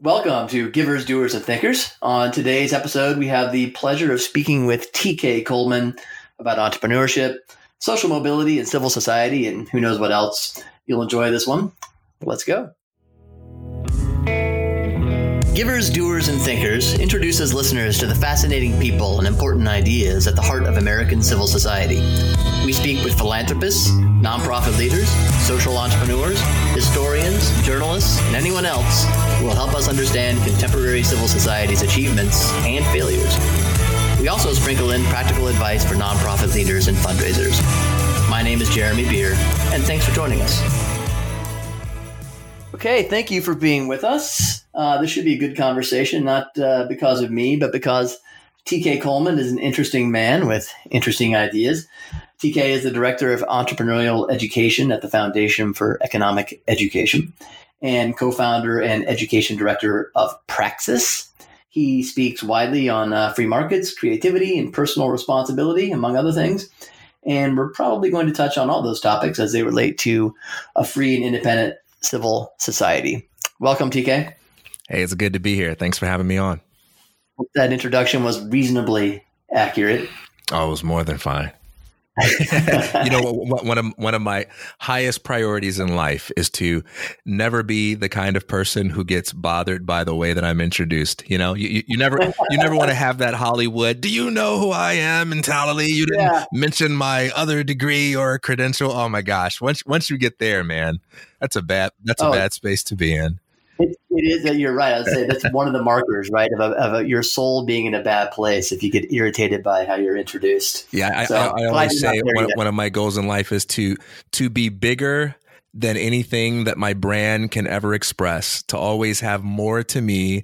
Welcome to Givers, Doers, and Thinkers. On today's episode, we have the pleasure of speaking with TK Coleman about entrepreneurship, social mobility, and civil society, and who knows what else. You'll enjoy this one. Let's go. Givers, Doers, and Thinkers introduces listeners to the fascinating people and important ideas at the heart of American civil society. We speak with philanthropists, nonprofit leaders, social entrepreneurs, historians, journalists, and anyone else who will help us understand contemporary civil society's achievements and failures. We also sprinkle in practical advice for nonprofit leaders and fundraisers. My name is Jeremy Beer, and thanks for joining us. Okay, thank you for being with us. Uh, this should be a good conversation, not uh, because of me, but because TK Coleman is an interesting man with interesting ideas. TK is the director of entrepreneurial education at the Foundation for Economic Education and co founder and education director of Praxis. He speaks widely on uh, free markets, creativity, and personal responsibility, among other things. And we're probably going to touch on all those topics as they relate to a free and independent civil society. Welcome, TK. Hey, it's good to be here. Thanks for having me on. That introduction was reasonably accurate. Oh, it was more than fine. you know, one of one of my highest priorities in life is to never be the kind of person who gets bothered by the way that I'm introduced. You know, you, you never you never want to have that Hollywood. Do you know who I am mentality? You didn't yeah. mention my other degree or credential. Oh my gosh! Once once you get there, man, that's a bad that's a oh. bad space to be in. It, it is that you're right. I'd say that's one of the markers, right, of, a, of a, your soul being in a bad place if you get irritated by how you're introduced. Yeah, I, I, I always say one, one of my goals in life is to to be bigger than anything that my brand can ever express. To always have more to me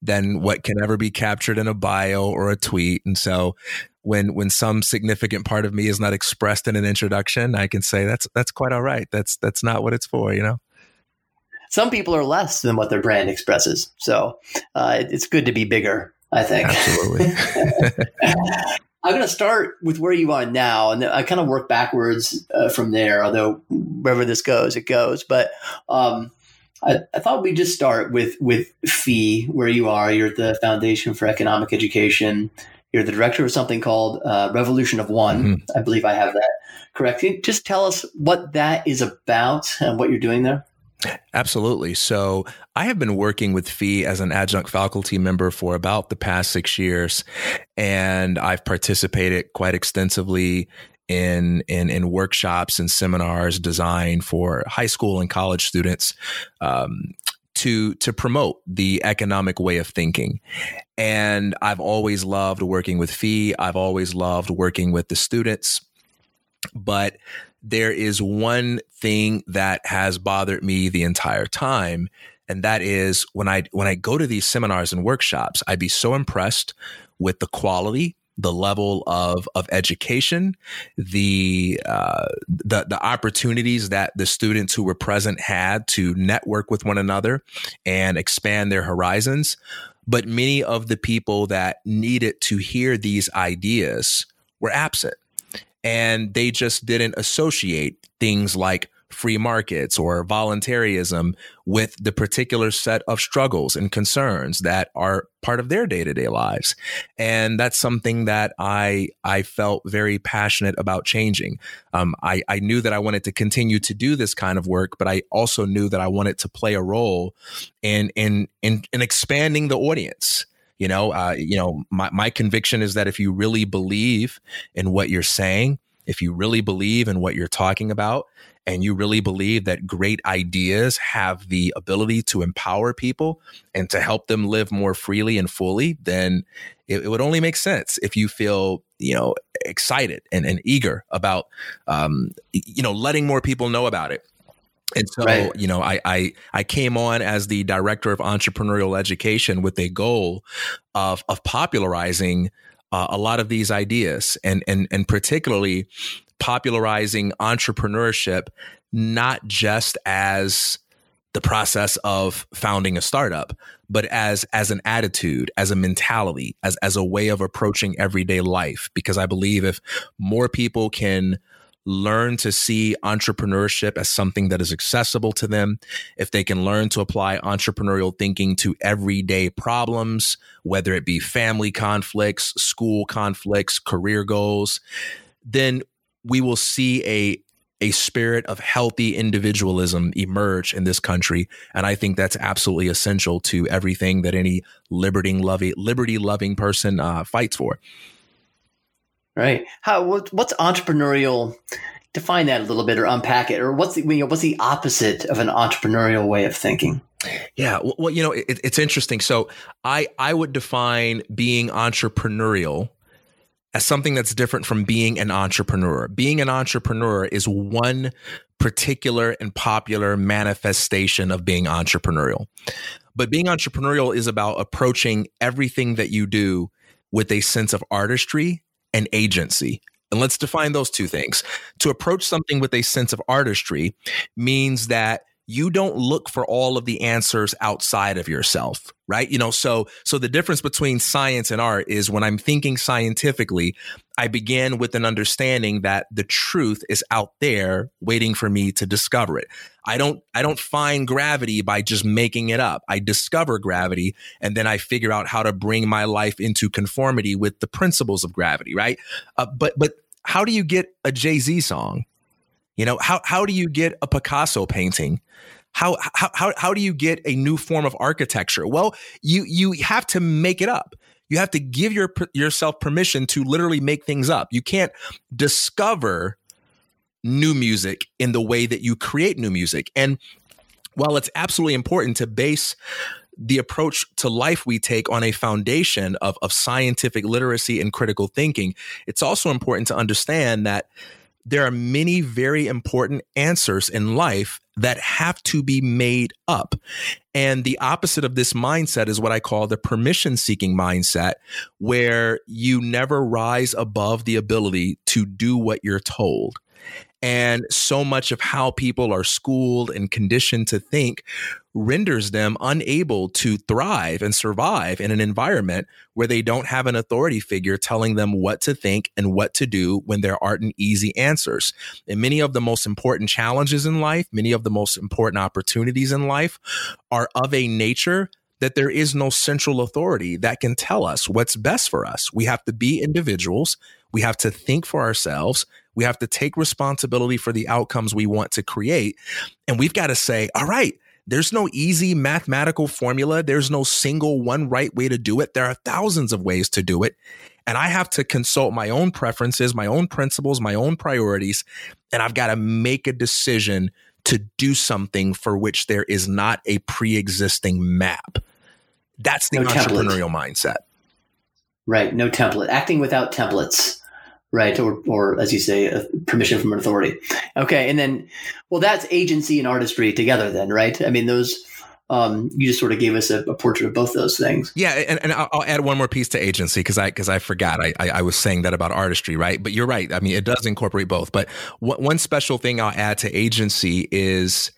than what can ever be captured in a bio or a tweet. And so when when some significant part of me is not expressed in an introduction, I can say that's that's quite all right. That's that's not what it's for, you know some people are less than what their brand expresses. So uh, it, it's good to be bigger, I think. Absolutely. I'm going to start with where you are now, and I kind of work backwards uh, from there. Although wherever this goes, it goes. But um, I, I, thought we'd just start with with FEE, where you are. You're at the Foundation for Economic Education. You're the director of something called uh, Revolution of One. Mm-hmm. I believe I have that correct. Just tell us what that is about and what you're doing there? Absolutely. So I have been working with FEE as an adjunct faculty member for about the past six years, and I've participated quite extensively in in, in workshops and seminars designed for high school and college students. Um, to to promote the economic way of thinking. And I've always loved working with FEE. I've always loved working with the students. But there is one thing that has bothered me the entire time and that is when i when i go to these seminars and workshops i'd be so impressed with the quality the level of of education the uh, the the opportunities that the students who were present had to network with one another and expand their horizons. But many of the people that needed to hear these ideas were absent and they just didn't associate things like free markets or voluntarism with the particular set of struggles and concerns that are part of their day-to-day lives. And that's something that i i felt very passionate about changing. Um, I, I knew that i wanted to continue to do this kind of work but i also knew that i wanted to play a role in in in, in expanding the audience you know, uh, you know, my, my conviction is that if you really believe in what you're saying, if you really believe in what you're talking about, and you really believe that great ideas have the ability to empower people and to help them live more freely and fully, then it, it would only make sense if you feel, you know, excited and, and eager about, um, you know, letting more people know about it. And so, right. you know, I, I I came on as the director of entrepreneurial education with a goal of of popularizing uh, a lot of these ideas, and and and particularly popularizing entrepreneurship, not just as the process of founding a startup, but as as an attitude, as a mentality, as as a way of approaching everyday life. Because I believe if more people can learn to see entrepreneurship as something that is accessible to them, if they can learn to apply entrepreneurial thinking to everyday problems, whether it be family conflicts, school conflicts, career goals, then we will see a a spirit of healthy individualism emerge in this country. And I think that's absolutely essential to everything that any liberty loving, liberty loving person uh, fights for. Right. How? What, what's entrepreneurial? Define that a little bit, or unpack it, or what's the what's the opposite of an entrepreneurial way of thinking? Yeah, well, you know, it, it's interesting. So I I would define being entrepreneurial as something that's different from being an entrepreneur. Being an entrepreneur is one particular and popular manifestation of being entrepreneurial. But being entrepreneurial is about approaching everything that you do with a sense of artistry and agency. And let's define those two things. To approach something with a sense of artistry means that you don't look for all of the answers outside of yourself right? You know so so the difference between science and art is when i'm thinking scientifically i begin with an understanding that the truth is out there waiting for me to discover it. I don't i don't find gravity by just making it up. I discover gravity and then i figure out how to bring my life into conformity with the principles of gravity right? Uh, but but how do you get a jay-z song you know, how how do you get a Picasso painting? How how how how do you get a new form of architecture? Well, you you have to make it up. You have to give your yourself permission to literally make things up. You can't discover new music in the way that you create new music. And while it's absolutely important to base the approach to life we take on a foundation of, of scientific literacy and critical thinking, it's also important to understand that there are many very important answers in life that have to be made up. And the opposite of this mindset is what I call the permission seeking mindset, where you never rise above the ability to do what you're told. And so much of how people are schooled and conditioned to think renders them unable to thrive and survive in an environment where they don't have an authority figure telling them what to think and what to do when there aren't easy answers. And many of the most important challenges in life, many of the most important opportunities in life are of a nature that there is no central authority that can tell us what's best for us. We have to be individuals. We have to think for ourselves. We have to take responsibility for the outcomes we want to create. And we've got to say, all right, there's no easy mathematical formula. There's no single one right way to do it. There are thousands of ways to do it. And I have to consult my own preferences, my own principles, my own priorities. And I've got to make a decision to do something for which there is not a pre existing map. That's the no entrepreneurial template. mindset. Right. No template. Acting without templates right? Or, or as you say, permission from an authority. Okay, and then, well, that's agency and artistry together, then, right? I mean, those. Um, you just sort of gave us a, a, portrait of both those things. Yeah, and, and I'll, I'll add one more piece to agency because I because I forgot I, I, I was saying that about artistry, right? But you're right. I mean, it does incorporate both. But one special thing I'll add to agency is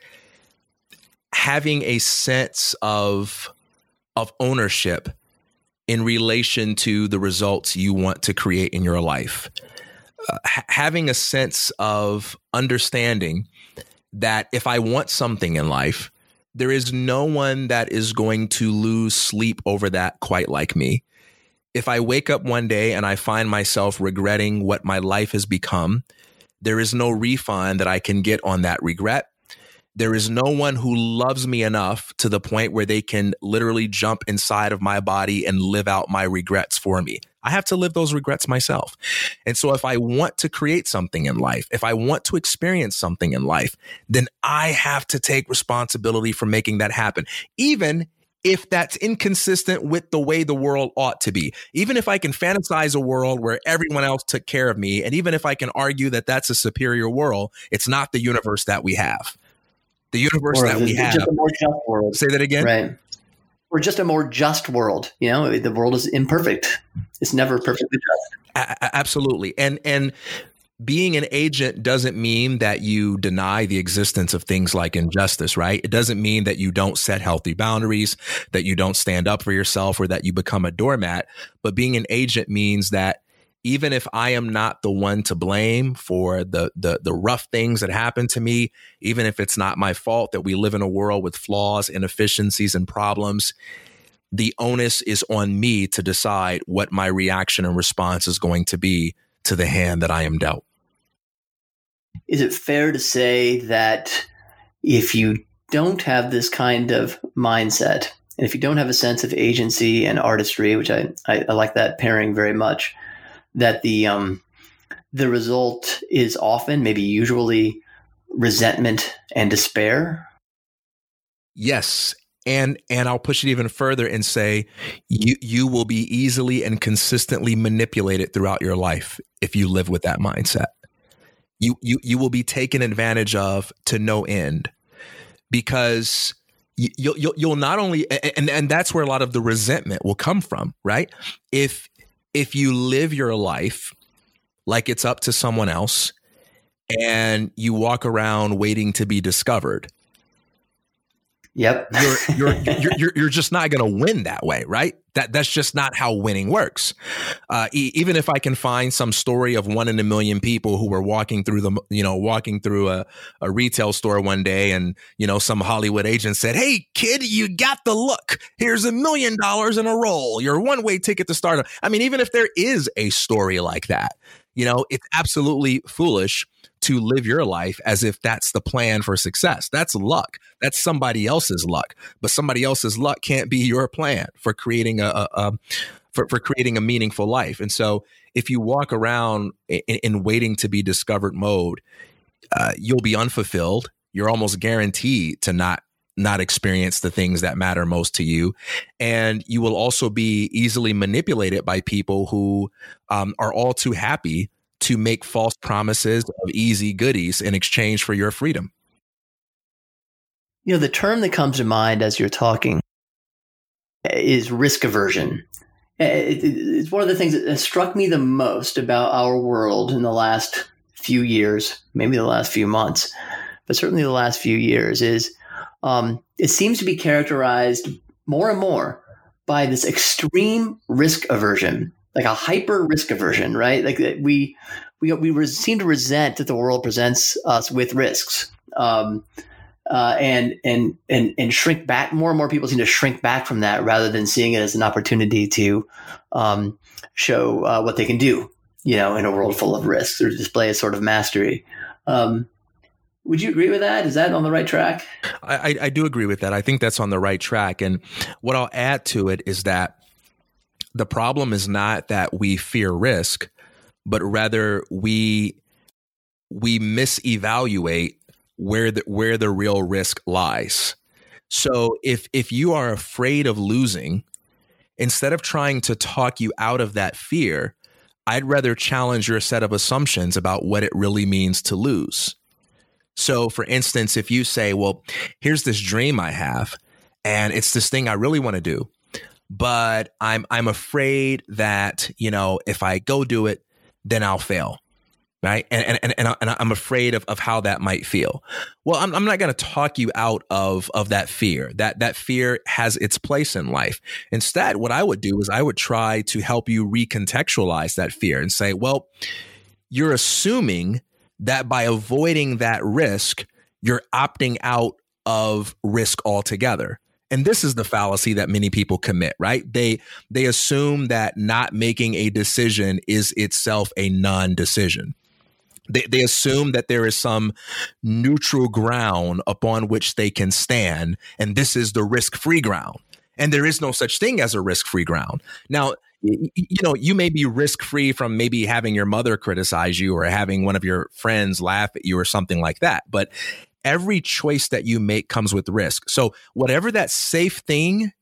having a sense of of ownership in relation to the results you want to create in your life. Uh, ha- having a sense of understanding that if I want something in life, there is no one that is going to lose sleep over that quite like me. If I wake up one day and I find myself regretting what my life has become, there is no refund that I can get on that regret there is no one who loves me enough to the point where they can literally jump inside of my body and live out my regrets for me. I have to live those regrets myself. And so if I want to create something in life, if I want to experience something in life, then I have to take responsibility for making that happen. Even if that's inconsistent with the way the world ought to be. Even if I can fantasize a world where everyone else took care of me, and even if I can argue that that's a superior world, it's not the universe that we have the universe or that we have. Just a more just world. Say that again. Right. Or just a more just world. You know, the world is imperfect. It's never perfectly just. A- absolutely. And and being an agent doesn't mean that you deny the existence of things like injustice, right? It doesn't mean that you don't set healthy boundaries, that you don't stand up for yourself, or that you become a doormat. But being an agent means that even if I am not the one to blame for the the the rough things that happen to me, even if it's not my fault that we live in a world with flaws, inefficiencies and problems, the onus is on me to decide what my reaction and response is going to be to the hand that I am dealt. Is it fair to say that if you don't have this kind of mindset, and if you don't have a sense of agency and artistry, which I, I, I like that pairing very much, that the um, the result is often, maybe usually, resentment and despair. Yes, and and I'll push it even further and say you you will be easily and consistently manipulated throughout your life if you live with that mindset. You you you will be taken advantage of to no end because you'll you'll, you'll not only and and that's where a lot of the resentment will come from, right? If if you live your life like it's up to someone else and you walk around waiting to be discovered, Yep. you're, you're, you're, you're, you're, just not going to win that way, right? That that's just not how winning works. Uh, e- even if I can find some story of one in a million people who were walking through the, you know, walking through a, a retail store one day and, you know, some Hollywood agent said, Hey kid, you got the look. Here's a million dollars in a roll. Your one way ticket to start. I mean, even if there is a story like that, you know, it's absolutely foolish to live your life as if that's the plan for success. That's luck. That's somebody else's luck. But somebody else's luck can't be your plan for creating a, a, a for, for creating a meaningful life. And so if you walk around in, in waiting to be discovered mode, uh, you'll be unfulfilled. You're almost guaranteed to not not experience the things that matter most to you. And you will also be easily manipulated by people who um, are all too happy to make false promises of easy goodies in exchange for your freedom. You know, the term that comes to mind as you're talking is risk aversion. It's one of the things that struck me the most about our world in the last few years, maybe the last few months, but certainly the last few years, is um, it seems to be characterized more and more by this extreme risk aversion like a hyper risk aversion, right? Like we we we seem to resent that the world presents us with risks, um, uh, and and and and shrink back. More and more people seem to shrink back from that rather than seeing it as an opportunity to um, show uh, what they can do. You know, in a world full of risks, or display a sort of mastery. Um, would you agree with that? Is that on the right track? I, I do agree with that. I think that's on the right track. And what I'll add to it is that the problem is not that we fear risk, but rather we we misevaluate where the where the real risk lies. So if if you are afraid of losing, instead of trying to talk you out of that fear, I'd rather challenge your set of assumptions about what it really means to lose. So for instance, if you say, "Well, here's this dream I have, and it's this thing I really want to do." But I'm I'm afraid that you know if I go do it, then I'll fail, right? And and and, and I'm afraid of, of how that might feel. Well, I'm I'm not going to talk you out of of that fear. That that fear has its place in life. Instead, what I would do is I would try to help you recontextualize that fear and say, well, you're assuming that by avoiding that risk, you're opting out of risk altogether and this is the fallacy that many people commit right? They they assume that not making a decision is itself a non-decision. They, they assume that there is some neutral ground upon which they can stand and this is the risk-free ground. And there is no such thing as a risk-free ground. Now you know you may be risk-free from maybe having your mother criticize you or having one of your friends laugh at you or something like that but every choice that you make comes with risk. So, whatever that safe thing,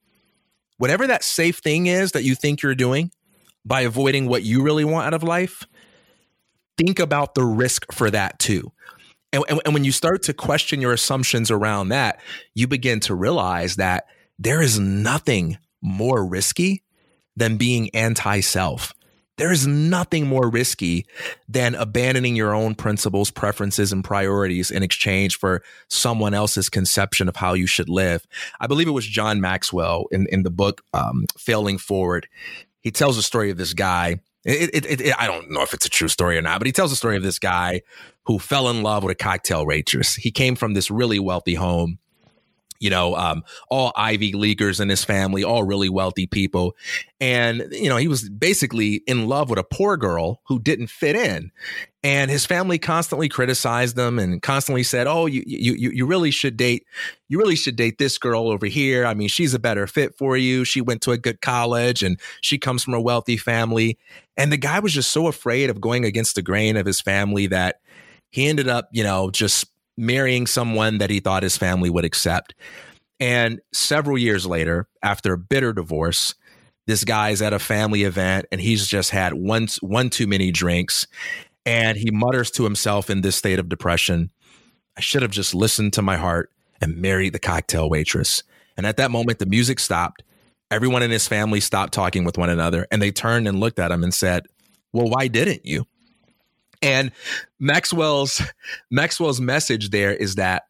whatever that safe thing is that you think you're doing by avoiding what you really want out of life, think about the risk for that too. And, and, and when you start to question your assumptions around that, you begin to realize that there is nothing more risky than being anti self. There is nothing more risky than abandoning your own principles, preferences, and priorities in exchange for someone else's conception of how you should live. I believe it was John Maxwell in, in the book um, Failing Forward. He tells the story of this guy It, it, it, I don't know if it's a true story or not, but he tells the story of this guy who fell in love with a cocktail waitress. He came from this really wealthy home you know, um, all Ivy Leaguers in his family, all really wealthy people. And, you know, he was basically in love with a poor girl who didn't fit in. And his family constantly criticized them and constantly said, Oh, you, you, you really should date, you really should date this girl over here. I mean, she's a better fit for you. She went to a good college and she comes from a wealthy family. And the guy was just so afraid of going against the grain of his family that he ended up, you know, just marrying someone that he thought his family would accept. And several years later, after a bitter divorce, this guy's at a family event and he's just had one one too many drinks and he mutters to himself in this state of depression, I should have just listened to my heart and married the cocktail waitress. And at that moment the music stopped. Everyone in his family stopped talking with one another and they turned and looked at him and said, "Well, why didn't you?" And Maxwell's Maxwell's message there is that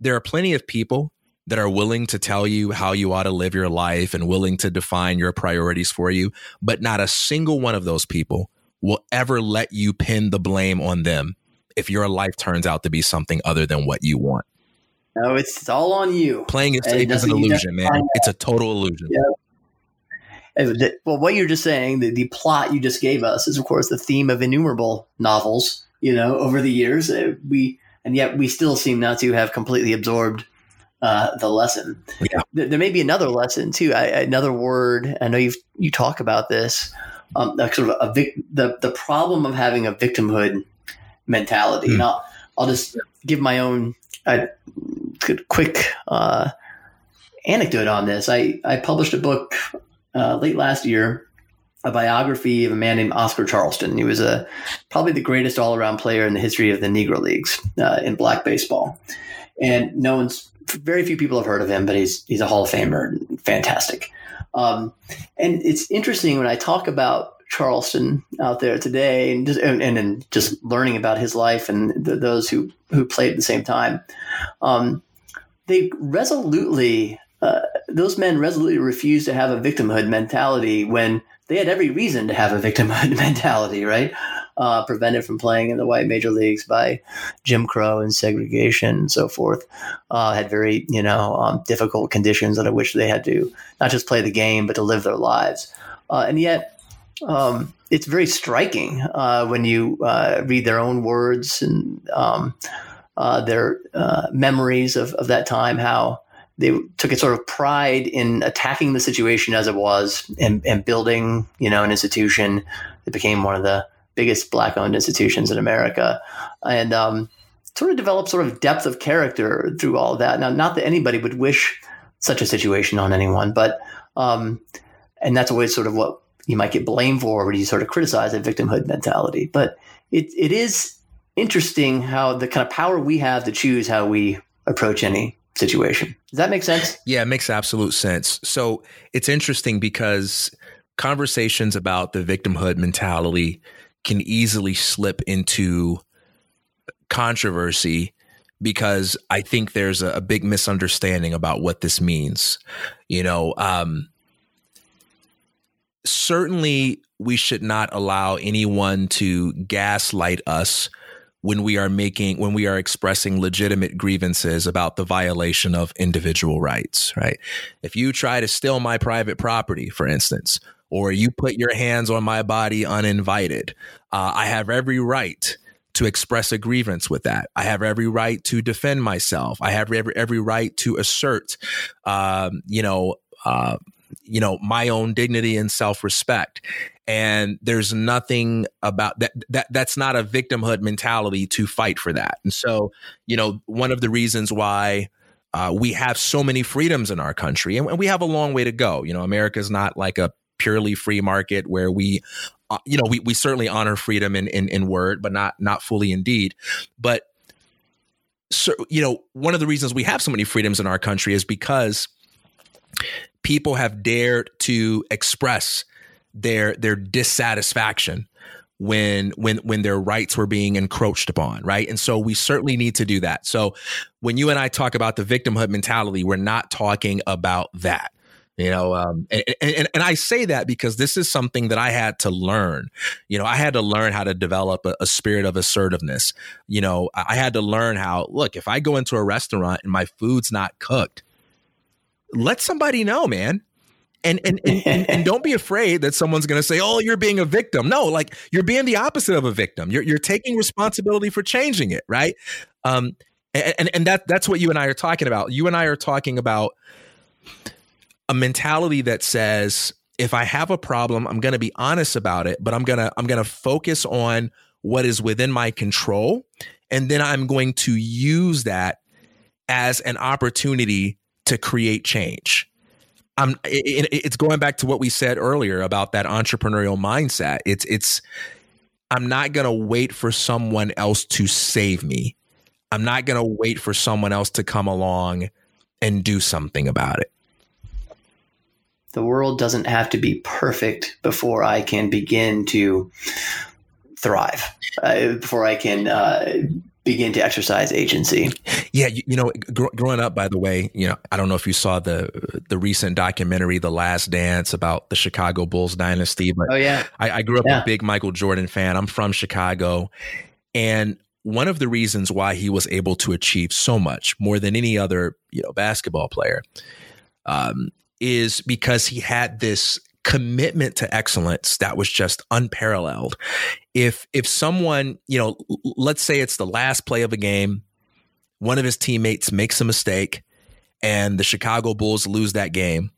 there are plenty of people that are willing to tell you how you ought to live your life and willing to define your priorities for you, but not a single one of those people will ever let you pin the blame on them if your life turns out to be something other than what you want. No, it's all on you. Playing it safe is an illusion, man. It's a total illusion. Yep well, what you're just saying, the, the plot you just gave us is, of course, the theme of innumerable novels. You know, over the years, uh, we and yet we still seem not to have completely absorbed uh, the lesson. Yeah. There, there, may be another lesson too. I, another word. I know you you talk about this. Um, sort of a vic- the the problem of having a victimhood mentality. Mm. And I'll, I'll just give my own uh, quick uh, anecdote on this. I I published a book uh, late last year a biography of a man named Oscar Charleston. He was a probably the greatest all around player in the history of the Negro Leagues uh, in black baseball, and no one's very few people have heard of him, but he's he's a Hall of Famer, and fantastic. Um, and it's interesting when I talk about Charleston out there today, and just and, and just learning about his life and the, those who who played at the same time. Um, they resolutely uh, those men resolutely refused to have a victimhood mentality when they had every reason to have a victimhood mentality, right? Uh, prevented from playing in the white major leagues by Jim Crow and segregation and so forth. Uh, had very, you know, um, difficult conditions under which they had to not just play the game, but to live their lives. Uh, and yet, um, it's very striking uh, when you uh, read their own words and um, uh, their memories of, of that time, how they took a sort of pride in attacking the situation as it was and, and building, you know, an institution that became one of the biggest black-owned institutions in America, and um, sort of developed sort of depth of character through all that. Now, not that anybody would wish such a situation on anyone, but um, and that's always sort of what you might get blamed for when you sort of criticize a victimhood mentality. But it it is interesting how the kind of power we have to choose how we approach any situation. Does that make sense? Yeah, it makes absolute sense. So it's interesting because conversations about the victimhood mentality can easily slip into controversy because I think there's a, a big misunderstanding about what this means. You know, um, certainly we should not allow anyone to gaslight us when we are making when we are expressing legitimate grievances about the violation of individual rights right if you try to steal my private property for instance or you put your hands on my body uninvited uh, i have every right to express a grievance with that. I have every right to defend myself. I have every every right to assert, um, you know, uh, you know, my own dignity and self respect and there's nothing about that that that's not a victimhood mentality to fight for that. And so you know one of the reasons why uh, we have so many freedoms in our country and, and we have a long way to go. You know America is not like a purely free market where we uh, you know we, we certainly honor freedom in, in in word but not not fully indeed. But so you know one of the reasons we have so many freedoms in our country is because people have dared to express their their dissatisfaction when when when their rights were being encroached upon right? And so we certainly need to do that. So when you and i talk about the victimhood mentality we're not talking about that you know um, and, and, and, i say that because this is something that i had to learn. You know i had to learn how to develop a, a, spirit of assertiveness. You know i had to learn how look if i go into a restaurant and my food's not cooked let somebody know man and and and, and, and don't be afraid that someone's going to say oh you're being a victim. No like you're being the opposite of a victim. You're, you're taking responsibility for changing it right? Um and, and that that's what you and i are talking about. You and i are talking about a mentality that says if I have a problem, I'm going to be honest about it, but I'm going to I'm going to focus on what is within my control and then I'm going to use that as an opportunity to create change. I'm it, it's going back to what we said earlier about that entrepreneurial mindset. It's it's I'm not going to wait for someone else to save me. I'm not going to wait for someone else to come along and do something about it the world doesn't have to be perfect before I can begin to thrive, uh, before I can uh, begin to exercise agency. Yeah, you, you know, gr- growing up, by the way, you know, I don't know if you saw the the recent documentary, The Last Dance, about the Chicago Bulls dynasty, but oh yeah, I, I grew up yeah. a big Michael Jordan fan. I'm from Chicago, and one of the reasons why he was able to achieve so much more than any other, you know, basketball player, um, is because he had this commitment to excellence that was just unparalleled. If if someone, you know, let's say it's the last play of a game, one of his teammates makes a mistake and the Chicago Bulls lose that game.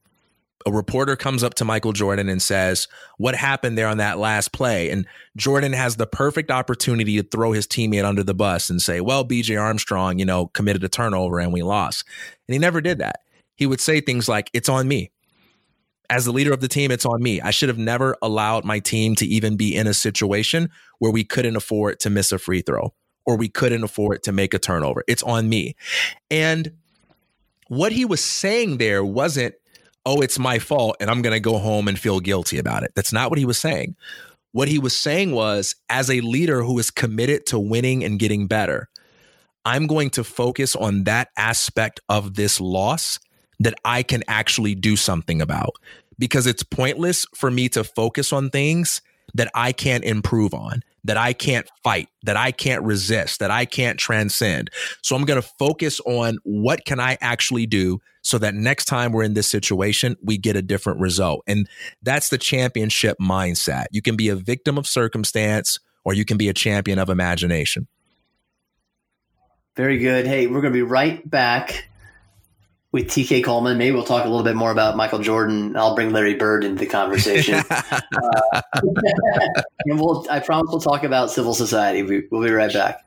A reporter comes up to Michael Jordan and says, What happened there on that last play? And Jordan has the perfect opportunity to throw his teammate under the bus and say, Well, BJ Armstrong, you know, committed a turnover and we lost. And he never did that he would say things like, It's on me. As the leader of the team, it's on me. I should have never allowed my team to even be in a situation where we couldn't afford to miss a free throw or we couldn't afford to make a turnover. It's on me. And what he was saying there wasn't, oh, it's my fault and I'm going to go home and feel guilty about it. That's not what he was saying. What he was saying was, as a leader who is committed to winning and getting better, I'm going to focus on that aspect of this loss that I can actually do something about because it's pointless for me to focus on things that I can't improve on, that I can't fight, that I can't resist, that I can't transcend. So I'm going to focus on what can I actually do so that next time we're in this situation, we get a different result. And that's the championship mindset. You can be a victim of circumstance or you can be a champion of imagination. Very good. Hey, we're going to be right back with TK Coleman. Maybe we'll talk a little bit more about Michael Jordan. I'll bring Larry Bird into the conversation. uh, and we'll, I promise we'll talk about civil society. We, we'll be right back.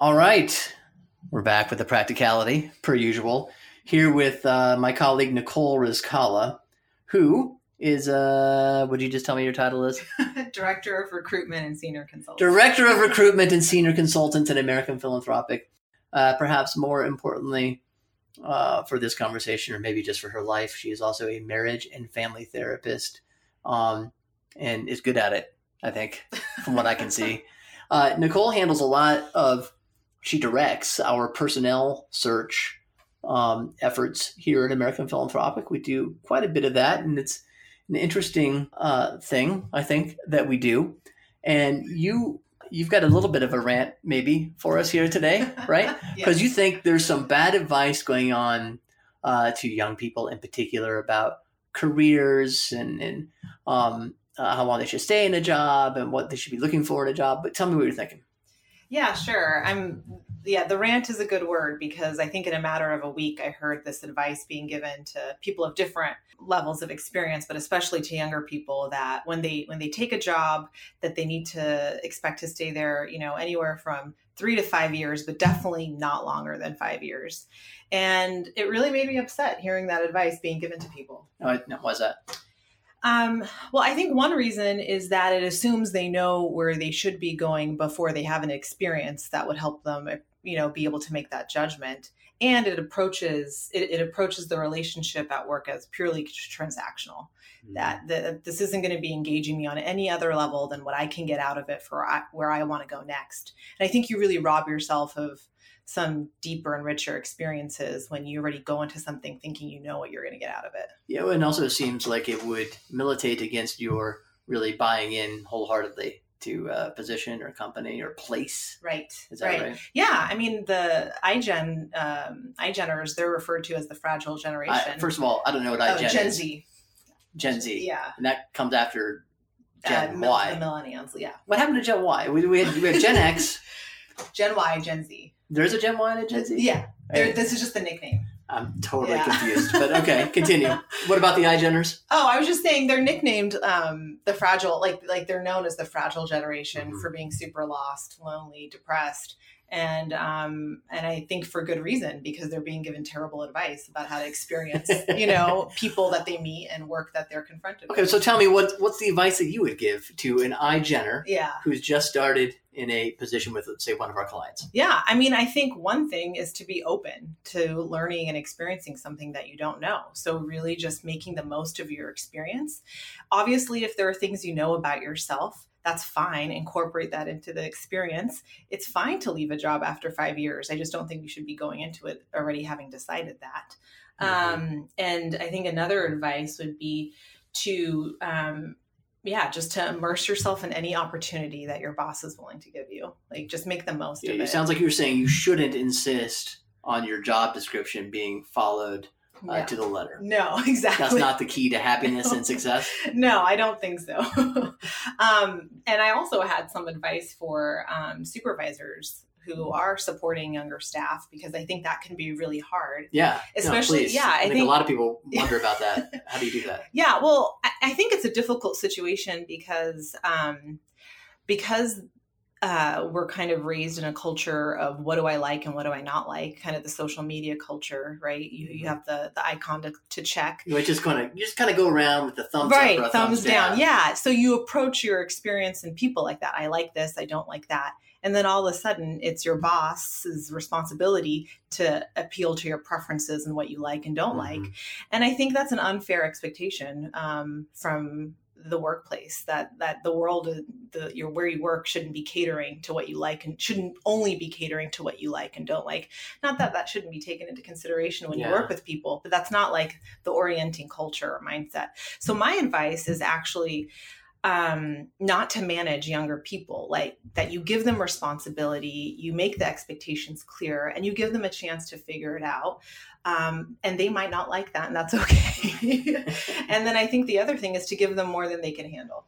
All right. We're back with the practicality, per usual here with uh, my colleague Nicole Rizkala, who is uh would you just tell me your title is? Director of recruitment and senior consultant. Director of recruitment and senior consultant at american philanthropic. Uh, perhaps more importantly uh, for this conversation or maybe just for her life she is also a marriage and family therapist um, and is good at it i think from what i can see. Uh, nicole handles a lot of she directs our personnel search um, efforts here at American Philanthropic. We do quite a bit of that, and it's an interesting uh, thing I think that we do. And you you've got a little bit of a rant maybe for us here today, right? Because yes. you think there's some bad advice going on uh, to young people in particular about careers and and um, uh, how long they should stay in a job and what they should be looking for in a job. But tell me what you're thinking. Yeah, sure. I'm yeah, the rant is a good word because I think in a matter of a week I heard this advice being given to people of different levels of experience, but especially to younger people that when they when they take a job that they need to expect to stay there, you know, anywhere from 3 to 5 years, but definitely not longer than 5 years. And it really made me upset hearing that advice being given to people. Oh, was that? Um, well, I think one reason is that it assumes they know where they should be going before they have an experience that would help them, you know, be able to make that judgment. and it approaches it, it approaches the relationship at work as purely transactional mm-hmm. that, that this isn't going to be engaging me on any other level than what i can get out of it for where i want to go next and i think you really rob yourself of some deeper and richer experiences when you already go into something thinking you know what you're going to get out of it yeah and also it seems like it would militate against your really buying in wholeheartedly to a position or company or place. Right. right. right. Yeah. I mean, the iGen, um, iGeners, they're referred to as the fragile generation. I, first of all, I don't know what iGen oh, Gen is. Z. Gen Z. Yeah. And that comes after Gen uh, Y. The millennials. Yeah. What happened to Gen Y? We, we, had, we had Gen X. Gen Y, Gen Z. There's a Gen Y and a Gen Z? Yeah. Right. This is just the nickname. I'm totally yeah. confused, but okay, continue. what about the iGeners? Oh, I was just saying they're nicknamed um, the fragile, like like they're known as the fragile generation mm-hmm. for being super lost, lonely, depressed, and um, and I think for good reason because they're being given terrible advice about how to experience, you know, people that they meet and work that they're confronted. Okay, with. so tell me what what's the advice that you would give to an iGener, yeah, who's just started in a position with, say, one of our clients? Yeah, I mean, I think one thing is to be open to learning and experiencing something that you don't know. So, really just making the most of your experience. Obviously, if there are things you know about yourself, that's fine. Incorporate that into the experience. It's fine to leave a job after five years. I just don't think you should be going into it already having decided that. Mm-hmm. Um, and I think another advice would be to um, yeah, just to immerse yourself in any opportunity that your boss is willing to give you. Like just make the most yeah, of it. It sounds like you're saying you shouldn't insist on your job description being followed uh, yeah. to the letter. No, exactly. That's not the key to happiness and success. No, I don't think so. um, and I also had some advice for um, supervisors who are supporting younger staff because I think that can be really hard. Yeah. Especially, no, yeah. I, I think, think, a lot of people wonder about that. How do you do that? Yeah. Well, I, I think it's a difficult situation because, um, because uh, we're kind of raised in a culture of what do I like and what do I not like, kind of the social media culture, right? You, you mm-hmm. have the the icon to, to check. You just kind of you just kind of go around with the thumbs right, thumbs, thumbs down. down. Yeah. So you approach your experience and people like that. I like this. I don't like that and then all of a sudden it's your boss's responsibility to appeal to your preferences and what you like and don't mm-hmm. like and i think that's an unfair expectation um, from the workplace that that the world uh, the your where you work shouldn't be catering to what you like and shouldn't only be catering to what you like and don't like not that that shouldn't be taken into consideration when yeah. you work with people but that's not like the orienting culture or mindset so my advice is actually um, not to manage younger people, like that you give them responsibility, you make the expectations clear, and you give them a chance to figure it out. Um, and they might not like that, and that's okay. and then I think the other thing is to give them more than they can handle.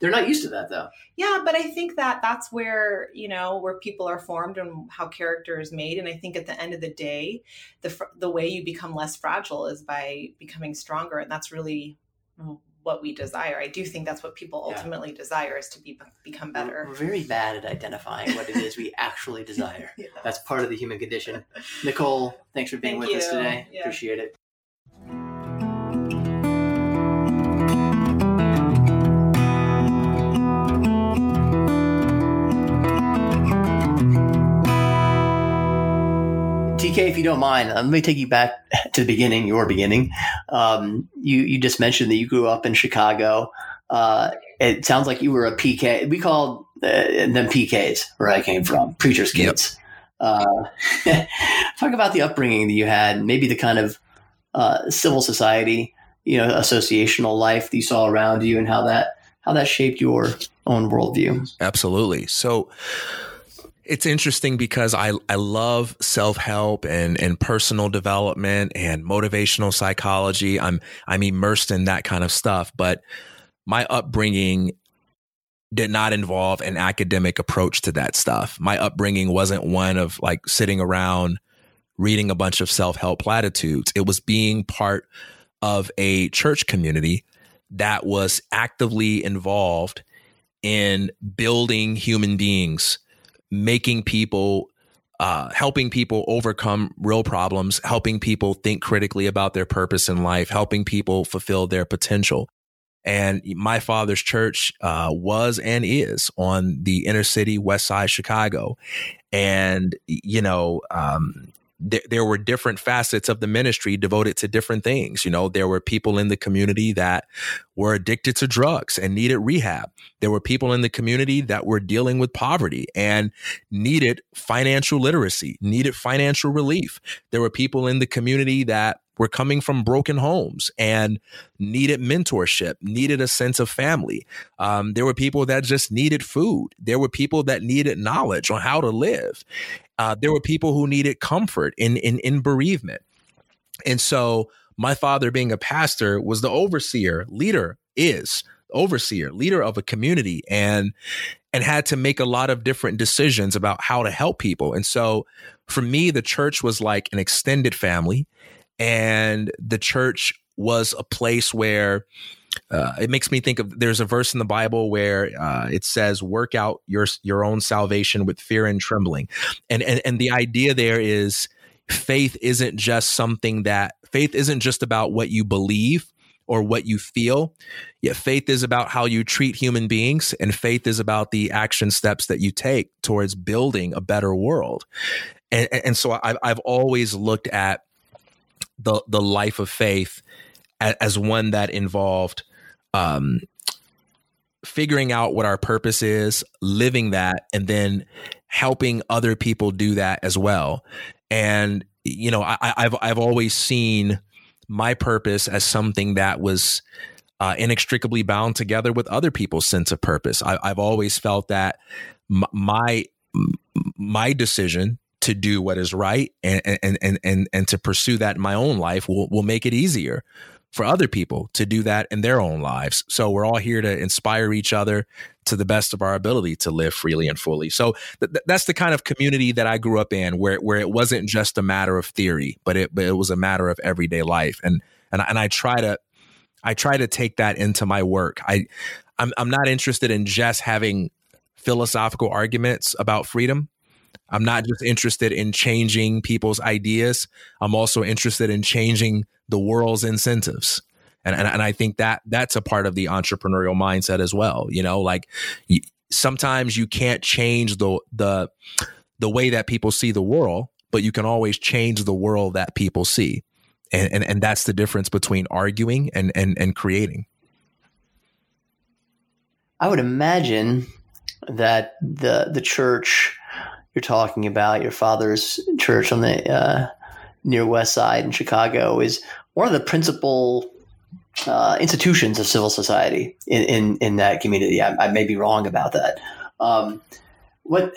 They're not used to that though. Yeah, but I think that that's where, you know, where people are formed and how character is made and I think at the end of the day, the the way you become less fragile is by becoming stronger and that's really what we desire. I do think that's what people ultimately yeah. desire is to be become better. We're, very bad at identifying what it is we actually desire. yeah. That's part of the human condition. Nicole, thanks for being Thank with you. us today. Yeah. Appreciate it. TK, if you don't mind, let me take you back to the beginning, your beginning. Um, you you just mentioned that you grew up in Chicago. Uh, it sounds like you were a PK. We called uh, them PKs where I came from, preachers' kids. Yep. Uh, talk about the upbringing that you had, maybe the kind of uh, civil society, you know, associational life that you saw around you, and how that how that shaped your own worldview. Absolutely. So it's interesting because I, I love self help and, and personal development and motivational psychology. I'm, I'm immersed in that kind of stuff, but my upbringing did not involve an academic approach to that stuff. My upbringing wasn't one of like sitting around reading a bunch of self help platitudes. It was being part of a church community that was actively involved in building human beings making people uh, helping people overcome real problems, helping people think critically about their purpose in life, helping people fulfill their potential. And my father's church uh, was and is on the inner city, west side Chicago. And, you know, um, th- there were different facets of the ministry devoted to different things. You know, there were people in the community that were addicted to drugs and needed rehab. There were people in the community that were dealing with poverty and needed financial literacy, needed financial relief. There were people in the community that were coming from broken homes and needed mentorship, needed a sense of family. Um, there were people that just needed food. There were people that needed knowledge on how to live. Uh, there were people who needed comfort in, in, in bereavement. And so my father being a pastor was the overseer, leader is overseer, leader of a community and and had to make a lot of different decisions about how to help people. And so for me the church was like an extended family and the church was a place where uh, it makes me think of there's a verse in the Bible where uh, it says, "Work out your your own salvation with fear and trembling," and and and the idea there is faith isn't just something that faith isn't just about what you believe or what you feel. Yet faith is about how you treat human beings, and faith is about the action steps that you take towards building a better world. And, and so I've, I've always looked at the the life of faith as one that involved um, figuring out what our purpose is, living that, and then helping other people do that as well. And you know, I, have I've always seen my purpose as something that was uh, inextricably bound together with other people's sense of purpose. I, have always felt that my my decision to do what is right and and and and, and to pursue that in my own life will will make it easier for other people to do that in their own lives. So we're all here to inspire each other to the best of our ability to live freely and fully. So th- that's the kind of community that I grew up in, where where it wasn't just a matter of theory, but it but it was a matter of everyday life. And and and I try to I try to take that into my work. I I'm I'm not interested in just having philosophical arguments about freedom. I'm not just interested in changing people's ideas. I'm also interested in changing the world's incentives. And, and, and I think that that's a part of the entrepreneurial mindset as well. You know, like sometimes you can't change the, the, the way that people see the world, but you can always change the world that people see. And, and, and that's the difference between arguing and, and, and creating. I would imagine that the the church you're talking about, your father's church on the uh, near West Side in Chicago, is one of the principal uh, institutions of civil society in, in, in that community. I, I, may be wrong about that. Um, what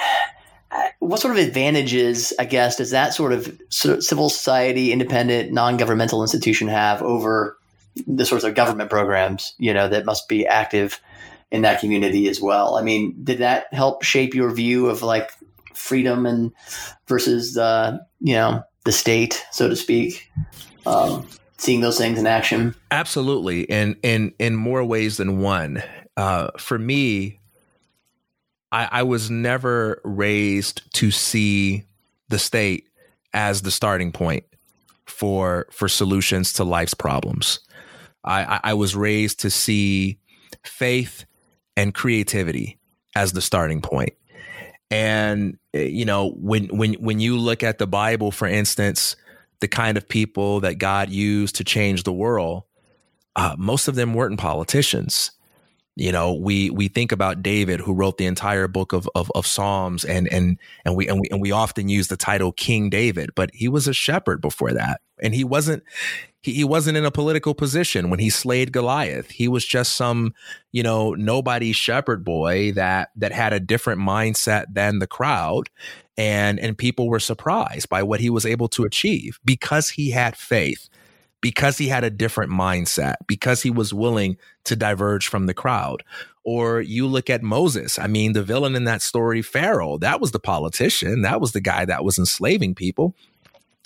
what sort of advantages, I guess, does that sort of civil society, independent, non-governmental institution have over the sorts of government programs, you know, that must be active in that community as well? I mean, did that help shape your view of like freedom and versus the you know the state, so to speak. Um, seeing those things in action. Absolutely, and in in more ways than one. Uh, for me, I, I was never raised to see the state as the starting point for for solutions to life's problems. I, I was raised to see faith and creativity as the starting point. And eh, you know, when when when you look at the Bible, for instance, the kind of people that God used to change the world, uh, most of them weren't politicians. You know, we we think about David, who wrote the entire book of, of of, Psalms, and and and we and we and we often use the title King David, but he was a shepherd before that, and he wasn't he, he wasn't in a political position when he slayed Goliath. He was just some, you know, nobody shepherd boy that that had a different mindset than the crowd. And and people were surprised by what he was able to achieve because he had faith, because he had a different mindset, because he was willing to diverge from the crowd. Or you look at Moses. I mean, the villain in that story, Pharaoh, that was the politician. That was the guy that was enslaving people.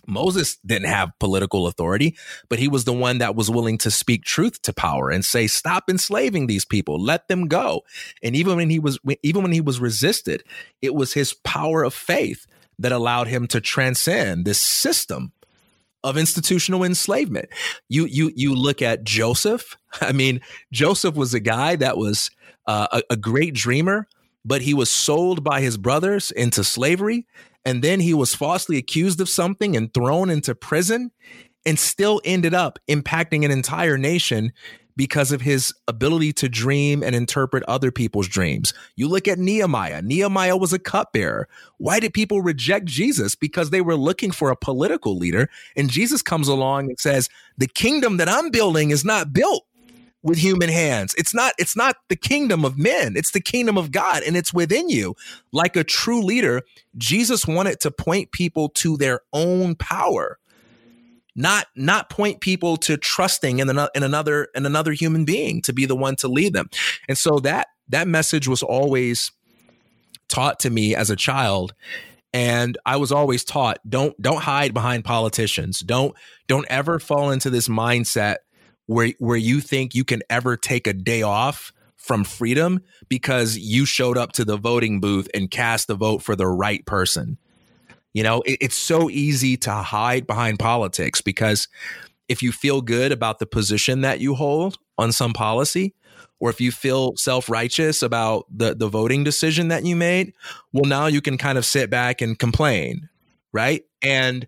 Moses didn't have political authority, but he was the one that was willing to speak truth to power and say, "Stop enslaving these people, let them go." And even when he was even when he was resisted, it was his power of faith that allowed him to transcend this system of institutional enslavement. You you you look at Joseph. I mean, Joseph was a guy that was uh, a, a great dreamer, but he was sold by his brothers into slavery. And then he was falsely accused of something and thrown into prison and still ended up impacting an entire nation because of his ability to dream and interpret other people's dreams. You look at Nehemiah. Nehemiah was a cupbearer. Why did people reject Jesus? Because they were looking for a political leader. And Jesus comes along and says, The kingdom that I'm building is not built with human hands. It's not it's not the kingdom of men. It's the kingdom of God and it's within you. Like a true leader, Jesus wanted to point people to their own power not not point people to trusting in another in another in another human being to be the one to lead them. And so that that message was always taught to me as a child and I was always taught don't don't hide behind politicians. Don't don't ever fall into this mindset where where you think you can ever take a day off from freedom because you showed up to the voting booth and cast a vote for the right person. You know, it, it's so easy to hide behind politics because if you feel good about the position that you hold on some policy, or if you feel self-righteous about the the voting decision that you made, well now you can kind of sit back and complain, right? And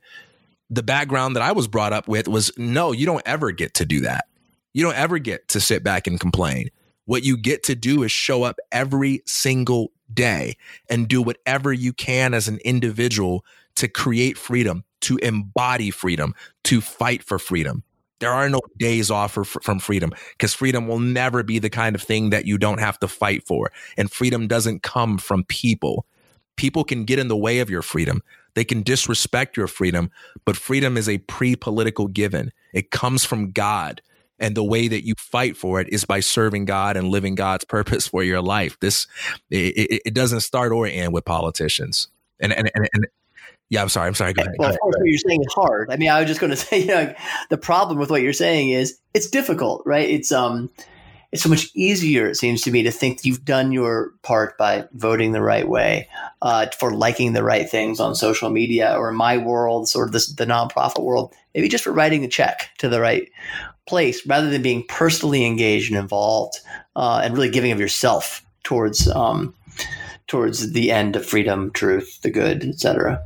the background that I was brought up with was no, you don't ever get to do that. You don't ever get to sit back and complain. What you get to do is show up every single day and do whatever you can as an individual to create freedom, to embody freedom, to fight for freedom. There are no days off for, from freedom because freedom will never be the kind of thing that you don't have to fight for. And freedom doesn't come from people. People can get in the way of your freedom. They can disrespect your freedom, but freedom is a pre political given. It comes from God. And the way that you fight for it is by serving God and living God's purpose for your life. This, it, it doesn't start or end with politicians. And, and, and, and yeah, I'm sorry. I'm sorry. Go ahead. Well, of course, what you're saying is hard. I mean, I was just going to say, you know, the problem with what you're saying is it's difficult, right? It's um, it's so much easier. It seems to me to think you've done your part by voting the right way, uh, for liking the right things on social media, or in my world, sort of this, the nonprofit world, maybe just for writing a check to the right place, rather than being personally engaged and involved, uh, and really giving of yourself towards um, towards the end of freedom, truth, the good, etc.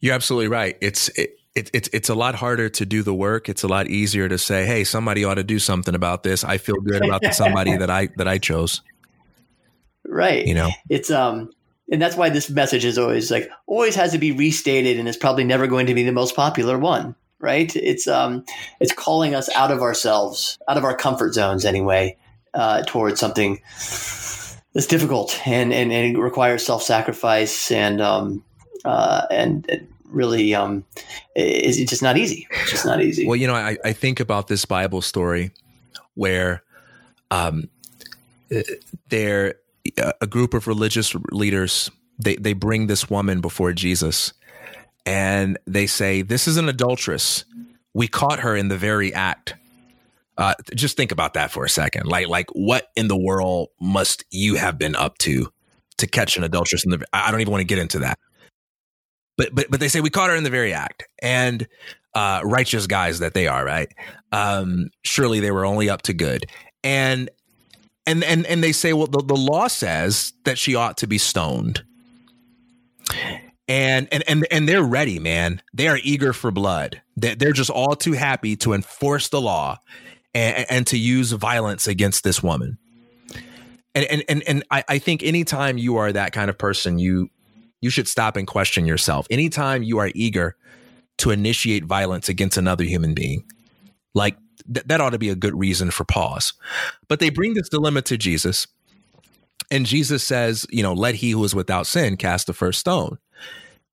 You're absolutely right. It's it, it, it's it's a lot harder to do the work. It's a lot easier to say, "Hey, somebody ought to do something about this." I feel good about the somebody that I that I chose. Right. You know, it's um, and that's why this message is always like always has to be restated, and it's probably never going to be the most popular one. Right. It's um, it's calling us out of ourselves, out of our comfort zones, anyway, uh, towards something it's difficult and, and, and it requires self sacrifice and um, uh, and it really um, it's just not easy. It's just not easy. Well, you know, I, I think about this Bible story where um, there a group of religious leaders they they bring this woman before Jesus and they say this is an adulteress. We caught her in the very act. Uh, just think about that for a second. Like, like what in the world must you have been up to to catch an adulteress in the? I don't even want to get into that. But but but they say we caught her in the very act, and uh, righteous guys that they are, right? Um, surely they were only up to good, and and and and they say, well, the, the law says that she ought to be stoned. And, and and and they're ready, man. They are eager for blood. They're just all too happy to enforce the law and, and to use violence against this woman. And and and, and I, I think anytime you are that kind of person, you you should stop and question yourself. Anytime you are eager to initiate violence against another human being, like th- that ought to be a good reason for pause. But they bring this dilemma to Jesus, and Jesus says, you know, let he who is without sin cast the first stone.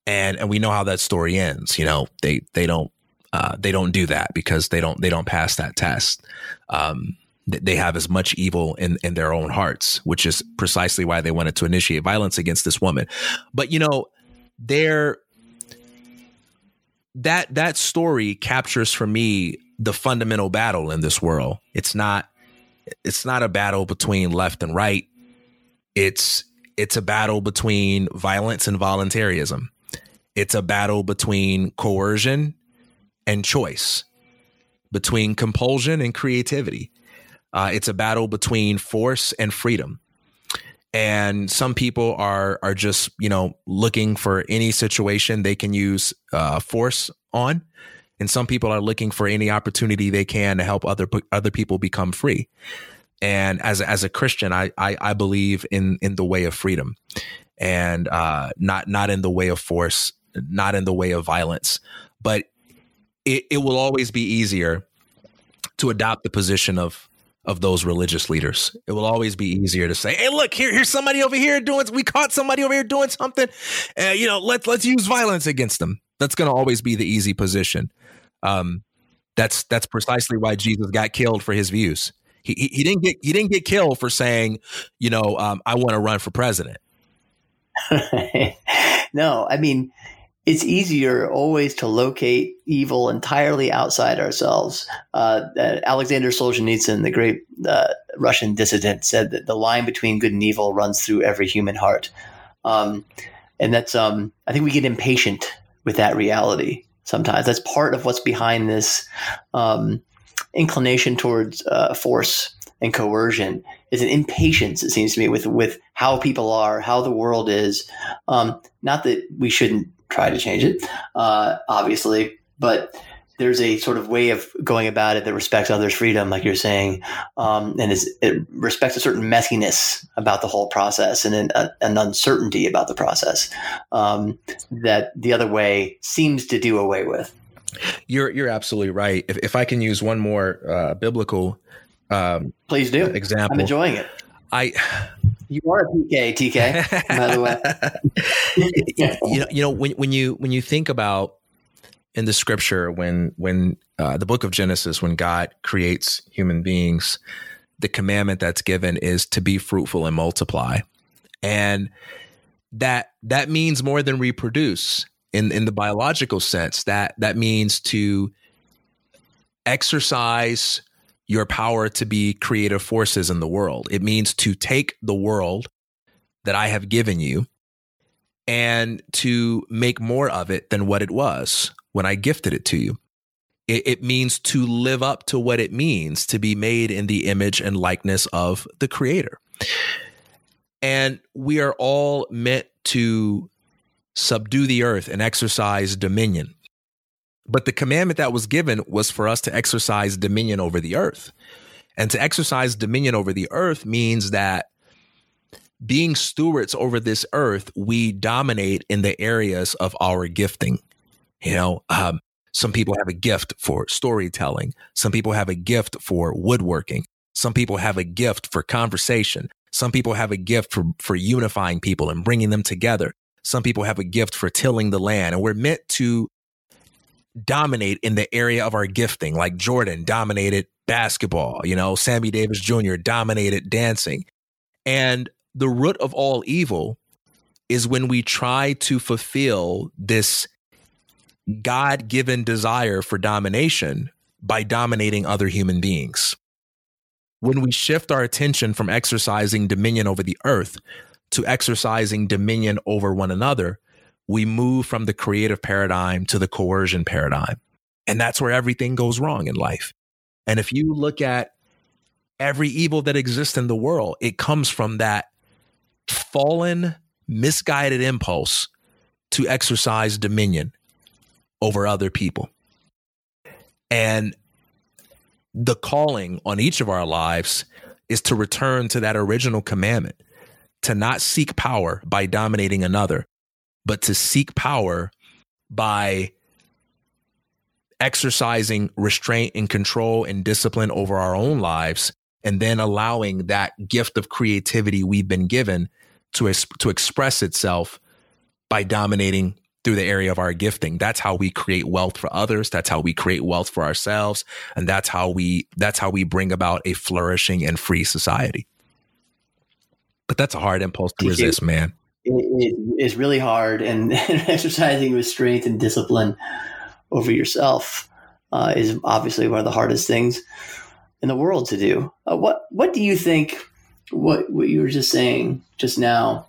And and we know how that story ends. You know, they they don't uh, they don't do that because they don't they don't pass that test. Um, they have as much evil in, in their own hearts, which is precisely why they wanted to initiate violence against this woman. But you know, there that that story captures for me the fundamental battle in this world. It's not it's not a battle between left and right. It's it's a battle between violence and voluntarism. It's a battle between coercion and choice, between compulsion and creativity. Uh, it's a battle between force and freedom. and some people are are just you know looking for any situation they can use uh, force on and some people are looking for any opportunity they can to help other other people become free and as as a christian i i, I believe in in the way of freedom and uh, not not in the way of force not in the way of violence but it, it will always be easier to adopt the position of of those religious leaders. It will always be easier to say, "Hey, look here, here's somebody over here doing. We caught somebody over here doing something. Uh, you know, let's let's use violence against them." That's going to always be the easy position. Um, that's that's precisely why Jesus got killed for his views. He, he, he didn't get he didn't get killed for saying, you know, um, I want to run for president. no, I mean, it's easier always to locate evil entirely outside ourselves. Uh, Alexander Solzhenitsyn, the great uh, Russian dissident, said that the line between good and evil runs through every human heart. Um, and that's, um, I think we get impatient with that reality sometimes. That's part of what's behind this um, inclination towards uh, force and coercion is an impatience, it seems to me, with with how people are, how the world is. Um, not that we shouldn't try to change it, uh, obviously, but there's a sort of way of going about it that respects others' freedom, like you're saying, um, and is, it respects a certain messiness about the whole process and an, a, an uncertainty about the process um, that the other way seems to do away with. You're you're absolutely right. If, if I can use one more uh, biblical, um, please do example. I'm enjoying it. I you are a TK, TK. by the way, you know, you know when when you when you think about in the scripture when when uh, the book of Genesis when God creates human beings, the commandment that's given is to be fruitful and multiply, and that that means more than reproduce in in the biological sense. That that means to exercise your power to be creative forces in the world. It means to take the world that I have given you and to make more of it than what it was when I gifted it to you. It, it, means to live up to what it means to be made in the image and likeness of the Creator. And we are all meant to subdue the earth and exercise dominion. But the commandment that was given was for us to exercise dominion over the earth. And to exercise dominion over the earth means that being stewards over this earth, we dominate in the areas of our gifting. You know, um, some people have a gift for storytelling. Some people have a gift for woodworking. Some people have a gift for conversation. Some people have a gift for, for unifying people and bringing them together. Some people have a gift for tilling the land. And we're meant to dominate in the area of our gifting, like Jordan dominated basketball, you know, Sammy Davis Jr. dominated dancing. And the root of all evil is when we try to fulfill this God given desire for domination by dominating other human beings. When we shift our attention from exercising dominion over the earth to exercising dominion over one another, we move from the creative paradigm to the coercion paradigm. And that's where everything goes wrong in life. And if you look at every evil that exists in the world, it comes from that fallen, misguided impulse to exercise dominion over other people. And the calling on each of our lives is to return to that original commandment, to not seek power by dominating another, but to seek power by exercising restraint and control and discipline over our own lives and then allowing that gift of creativity we've been given to to express itself by dominating through the area of our gifting. That's how we create wealth for others. That's how we create wealth for ourselves. And that's how we that's how we bring about a flourishing and free society. But that's a hard impulse to resist man it is really hard, and exercising restraint and discipline over yourself uh, is obviously one of the hardest things in the world to do. Uh, what What do you think? What What you were just saying just now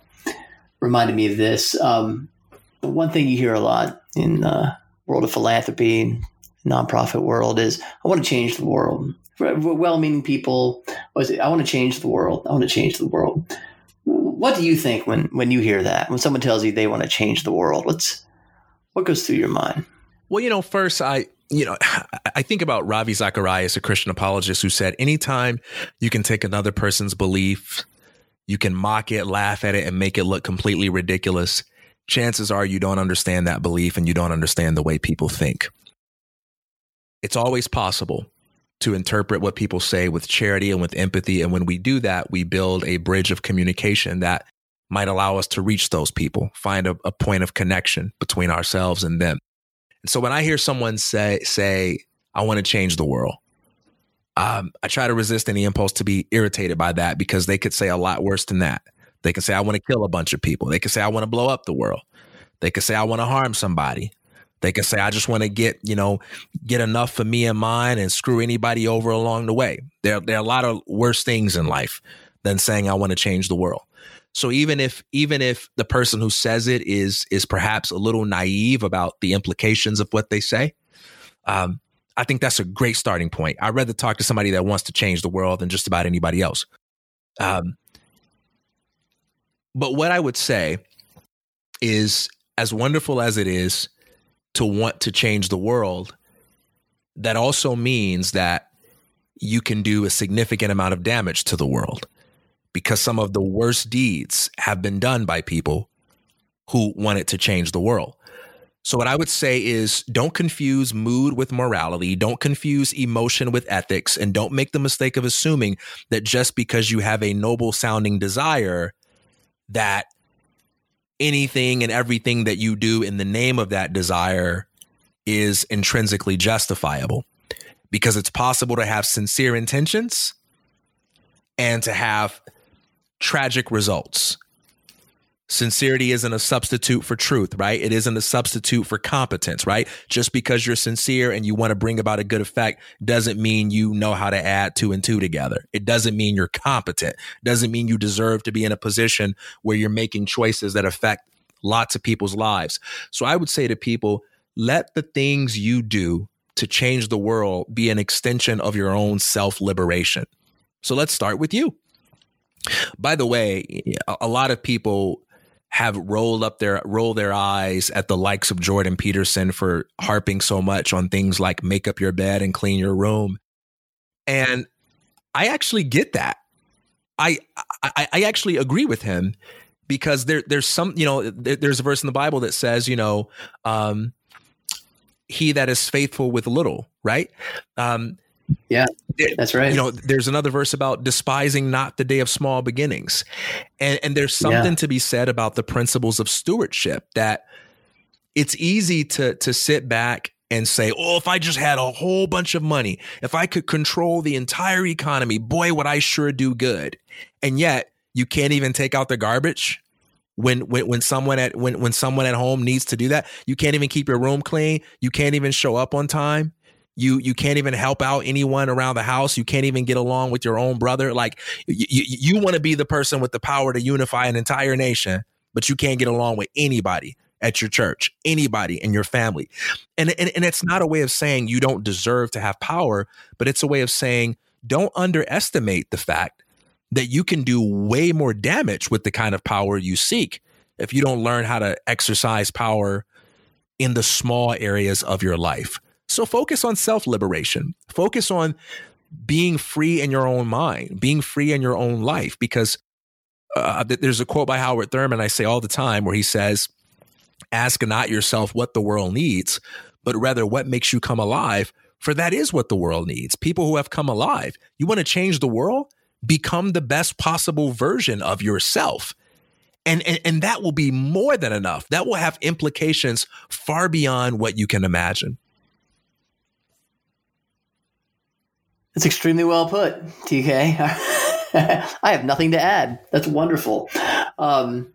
reminded me of this. Um, one thing you hear a lot in the world of philanthropy, nonprofit world is, "I want to change the world." Well-meaning people, I want to change the world. I want to change the world what do you think when when you hear that? When someone tells you they want to change the world, what's what goes through your mind? Well, you know, first I you know, I think about Ravi Zacharias, a Christian apologist, who said, anytime you can take another person's belief, you can mock it, laugh at it, and make it look completely ridiculous, chances are you don't understand that belief and you don't understand the way people think. It's always possible to interpret what people say with charity and with empathy. And when we do that, we build a bridge of communication that might allow us to reach those people, find a, a point of connection between ourselves and them. And so when I hear someone say, say, I want to change the world, um, I try to resist any impulse to be irritated by that because they could say a lot worse than that. They can say, I want to kill a bunch of people. They can say, I want to blow up the world. They could say, I want to harm somebody. They can say, I just want to get, you know, get enough for me and mine and screw anybody over along the way. There, there are a lot of worse things in life than saying I want to change the world. So even if even if the person who says it is is perhaps a little naive about the implications of what they say, um, I think that's a great starting point. I'd rather talk to somebody that wants to change the world than just about anybody else. Um, but what I would say is, as wonderful as it is to want to change the world, that also means that you can do a significant amount of damage to the world because some of the worst deeds have been done by people who wanted to change the world. So, what I would say is don't confuse mood with morality, don't confuse emotion with ethics, and don't make the mistake of assuming that just because you have a noble sounding desire, that anything and everything that you do in the name of that desire is intrinsically justifiable. Because it's possible to have sincere intentions and to have tragic results. Sincerity isn't a substitute for truth, right? It isn't a substitute for competence, right? Just because you're sincere and you want to bring about a good effect doesn't mean you know how to add two and two together. It doesn't mean you're competent. It doesn't mean you deserve to be in a position where you're making choices that affect lots of people's lives. So I would say to people, let the things you do to change the world be an extension of your own self liberation. So let's start with you. By the way, a lot of people have rolled up their roll their eyes at the likes of Jordan Peterson for harping so much on things like make up your bed and clean your room. And I actually get that. I I, I actually agree with him because there there's some you know there, there's a verse in the Bible that says you know um, he that is faithful with little right um, yeah, that's right. You know, there's another verse about despising not the day of small beginnings. And and there's something yeah. to be said about the principles of stewardship that it's easy to to sit back and say, "Oh, if I just had a whole bunch of money, if I could control the entire economy, boy would I sure do good." And yet, you can't even take out the garbage when when when someone at when when someone at home needs to do that. You can't even keep your room clean. You can't even show up on time you you can't even help out anyone around the house. You can't even get along with your own brother. Like you, you want to be the person with the power to unify an entire nation but you can't get along with anybody at your church anybody in your family. And, and and it's not a way of saying you don't deserve to have power but it's a way of saying don't underestimate the fact that you can do way more damage with the kind of power you seek if you don't learn how to exercise power in the small areas of your life so focus on self liberation. Focus on being free in your own mind, being free in your own life. Because uh, there's a quote by Howard Thurman I say all the time where he says, Ask not yourself what the world needs, but rather what makes you come alive. For that is what the world needs. People who have come alive. You want to change the world? Become the best possible version of yourself. And, and, and that will be more than enough. That will have implications far beyond what you can imagine. That's extremely well put, TK. I have nothing to add. That's wonderful. Um,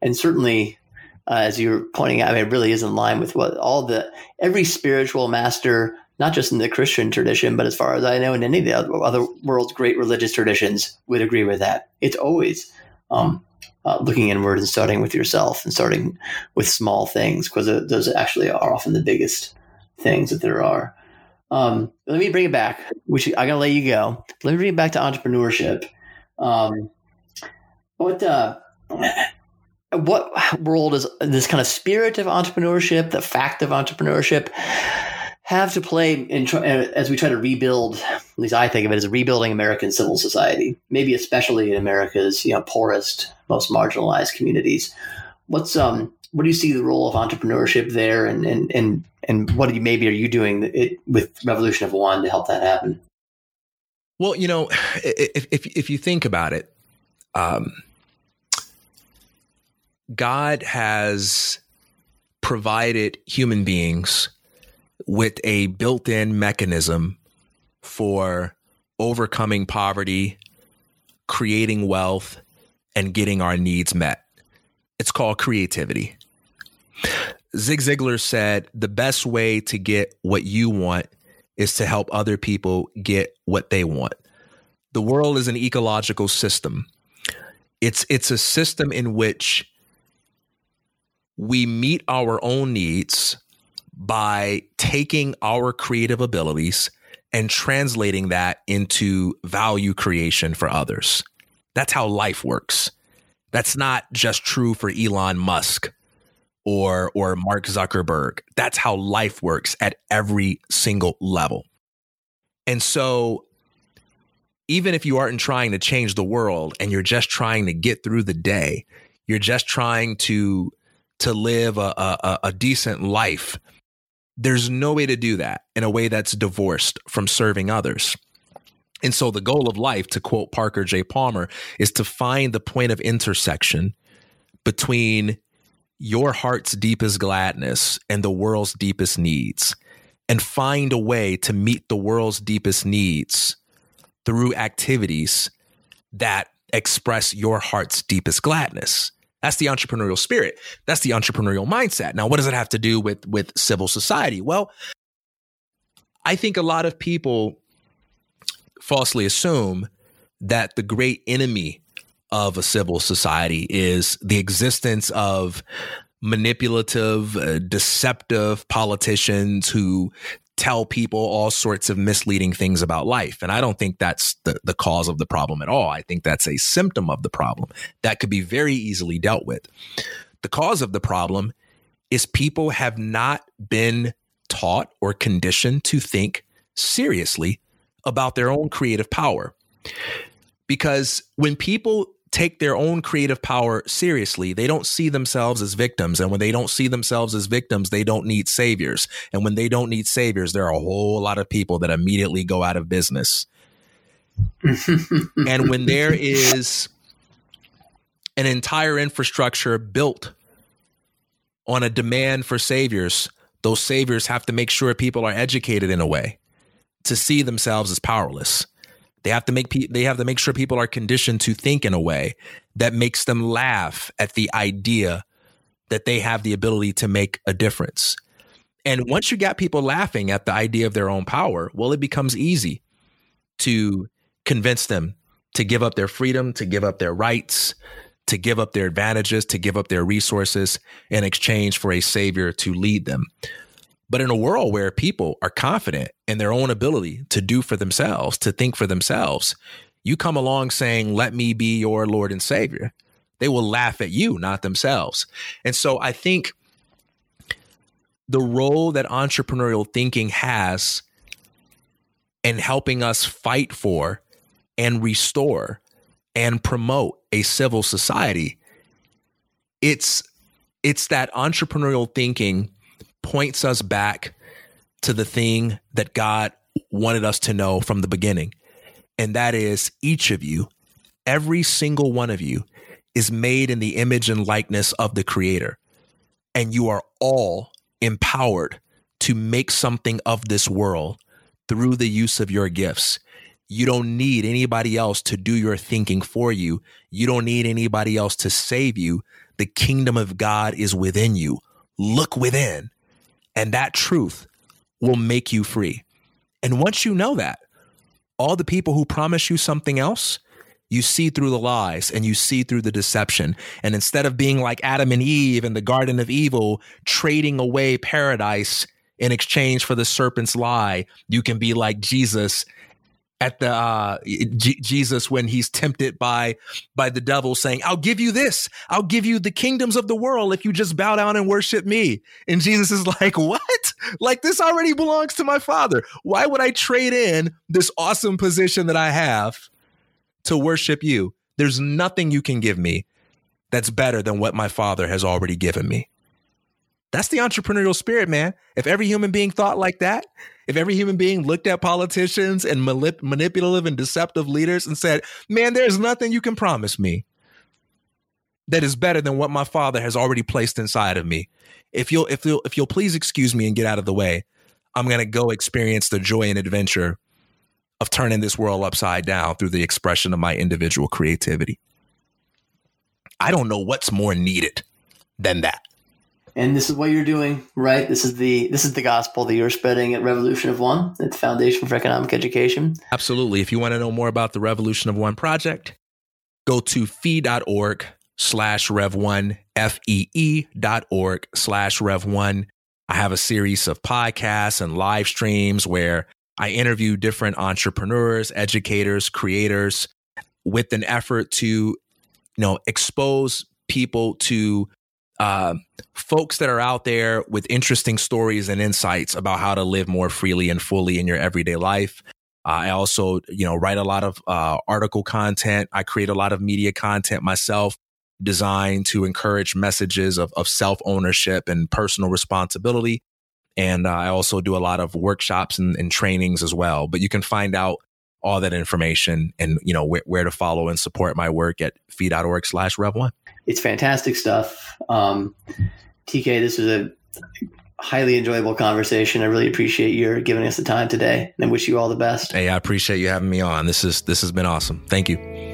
and certainly, uh, as you're pointing out, I mean, it really is in line with what all the every spiritual master, not just in the Christian tradition, but as far as I know, in any of the other, other world's great religious traditions, would agree with that. It's always um, uh, looking inward and starting with yourself and starting with small things because those actually are often the biggest things that there are. Um, let me bring it back, which I'm gonna let you go. Let me bring it back to entrepreneurship. Um, what uh, what role does this kind of spirit of entrepreneurship, the fact of entrepreneurship, have to play in as we try to rebuild? At least I think of it as rebuilding American civil society, maybe especially in America's you know poorest, most marginalized communities. What's um what do you see the role of entrepreneurship there, and and and and what you maybe are you doing it, with Revolution of One to help that happen? Well, you know, if if, if you think about it, um, God has provided human beings with a built-in mechanism for overcoming poverty, creating wealth, and getting our needs met. It's called creativity. Zig Ziglar said the best way to get what you want is to help other people get what they want. The world is an ecological system. It's it's a system in which we meet our own needs by taking our creative abilities and translating that into value creation for others. That's how life works. That's not just true for Elon Musk or or Mark Zuckerberg. That's how life works at every single level. And so even if you aren't trying to change the world and you're just trying to get through the day, you're just trying to to live a, a, a decent life. There's no way to do that in a way that's divorced from serving others. And so the goal of life, to quote Parker J. Palmer, is to find the point of intersection between your heart's deepest gladness and the world's deepest needs, and find a way to meet the world's deepest needs through activities that express your heart's deepest gladness. That's the entrepreneurial spirit. That's the entrepreneurial mindset. Now, what does it have to do with with civil society? Well, I think a lot of people falsely assume that the great enemy of a civil society is the existence of manipulative, uh, deceptive politicians who tell people all sorts of misleading things about life. And I don't think that's the, the cause of the problem at all. I think that's a symptom of the problem that could be very easily dealt with. The cause of the problem is people have not been taught or conditioned to think seriously about their own creative power. Because when people take their own creative power seriously. They don't see themselves as victims. And when they don't see themselves as victims, they don't need saviors. And when they don't need saviors, there are a whole lot of people that immediately go out of business. and when there is an entire infrastructure built on a demand for saviors, those saviors have to make sure people are educated in a way to see themselves as powerless. They have to make pe- they have to make sure people are conditioned to think in a way that makes them laugh at the idea that they have the ability to make a difference. And once you got people laughing at the idea of their own power, well, it becomes easy to convince them to give up their freedom, to give up their rights, to give up their advantages, to give up their resources in exchange for a savior to lead them. But in a world where people are confident in their own ability to do for themselves, to think for themselves, you come along saying, Let me be your Lord and Savior. They will laugh at you, not themselves. And so I think the role that entrepreneurial thinking has in helping us fight for and restore and promote a civil society it's it's that entrepreneurial thinking points us back to the thing that God wanted us to know from the beginning. And that is each of you, every single one of you, is made in the image and likeness of the Creator. And you are all empowered to make something of this world through the use of your gifts. You don't need anybody else to do your thinking for you. You don't need anybody else to save you. The kingdom of God is within you. Look within and that truth will make you free. And once you know that, all the people who promise you something else, you see through the lies and you see through the deception. And instead of being like Adam and Eve in the Garden of Evil, trading away paradise in exchange for the serpent's lie, you can be like Jesus at the uh, G- Jesus when he's tempted by by the devil, saying, "I'll give you this. I'll give you the kingdoms of the world if you just bow down and worship me." And Jesus is like, "What? Like this already belongs to my Father. Why would I trade in this awesome position that I have to worship you? There's nothing you can give me that's better than what my Father has already given me." That's the entrepreneurial spirit, man. If every human being thought like that, if every human being looked at politicians and manip- manipulative and deceptive leaders and said, man, there's nothing you can promise me that is better than what my father has already placed inside of me. If you'll, if you'll, if you'll please excuse me and get out of the way, I'm going to go experience the joy and adventure of turning this world upside down through the expression of my individual creativity. I don't know what's more needed than that and this is what you're doing right? This is the this is the gospel that you're spreading at revolution of one at the foundation for economic education. Absolutely. If you want to know more about the revolution of one project go to fee.org slash rev one f-e-e dot org slash rev one. I have a series of podcasts and live streams where i interview different entrepreneurs educators creators with an effort to you know expose people to uh, folks that are out there with interesting stories and insights about how to live more freely and fully in your everyday life. Uh, I also, you know, write a lot of uh, article content. I create a lot of media content myself, designed to encourage messages of, of self ownership and personal responsibility. And uh, I also do a lot of workshops and, and, trainings as well. But you can find out all that information and you know wh- where to follow and support my work at fee.org slash rev one it's fantastic stuff. Um, TK, this was a highly enjoyable conversation. I really appreciate your giving us the time today and wish you all the best. Hey, I appreciate you having me on. This is this has been awesome. Thank you.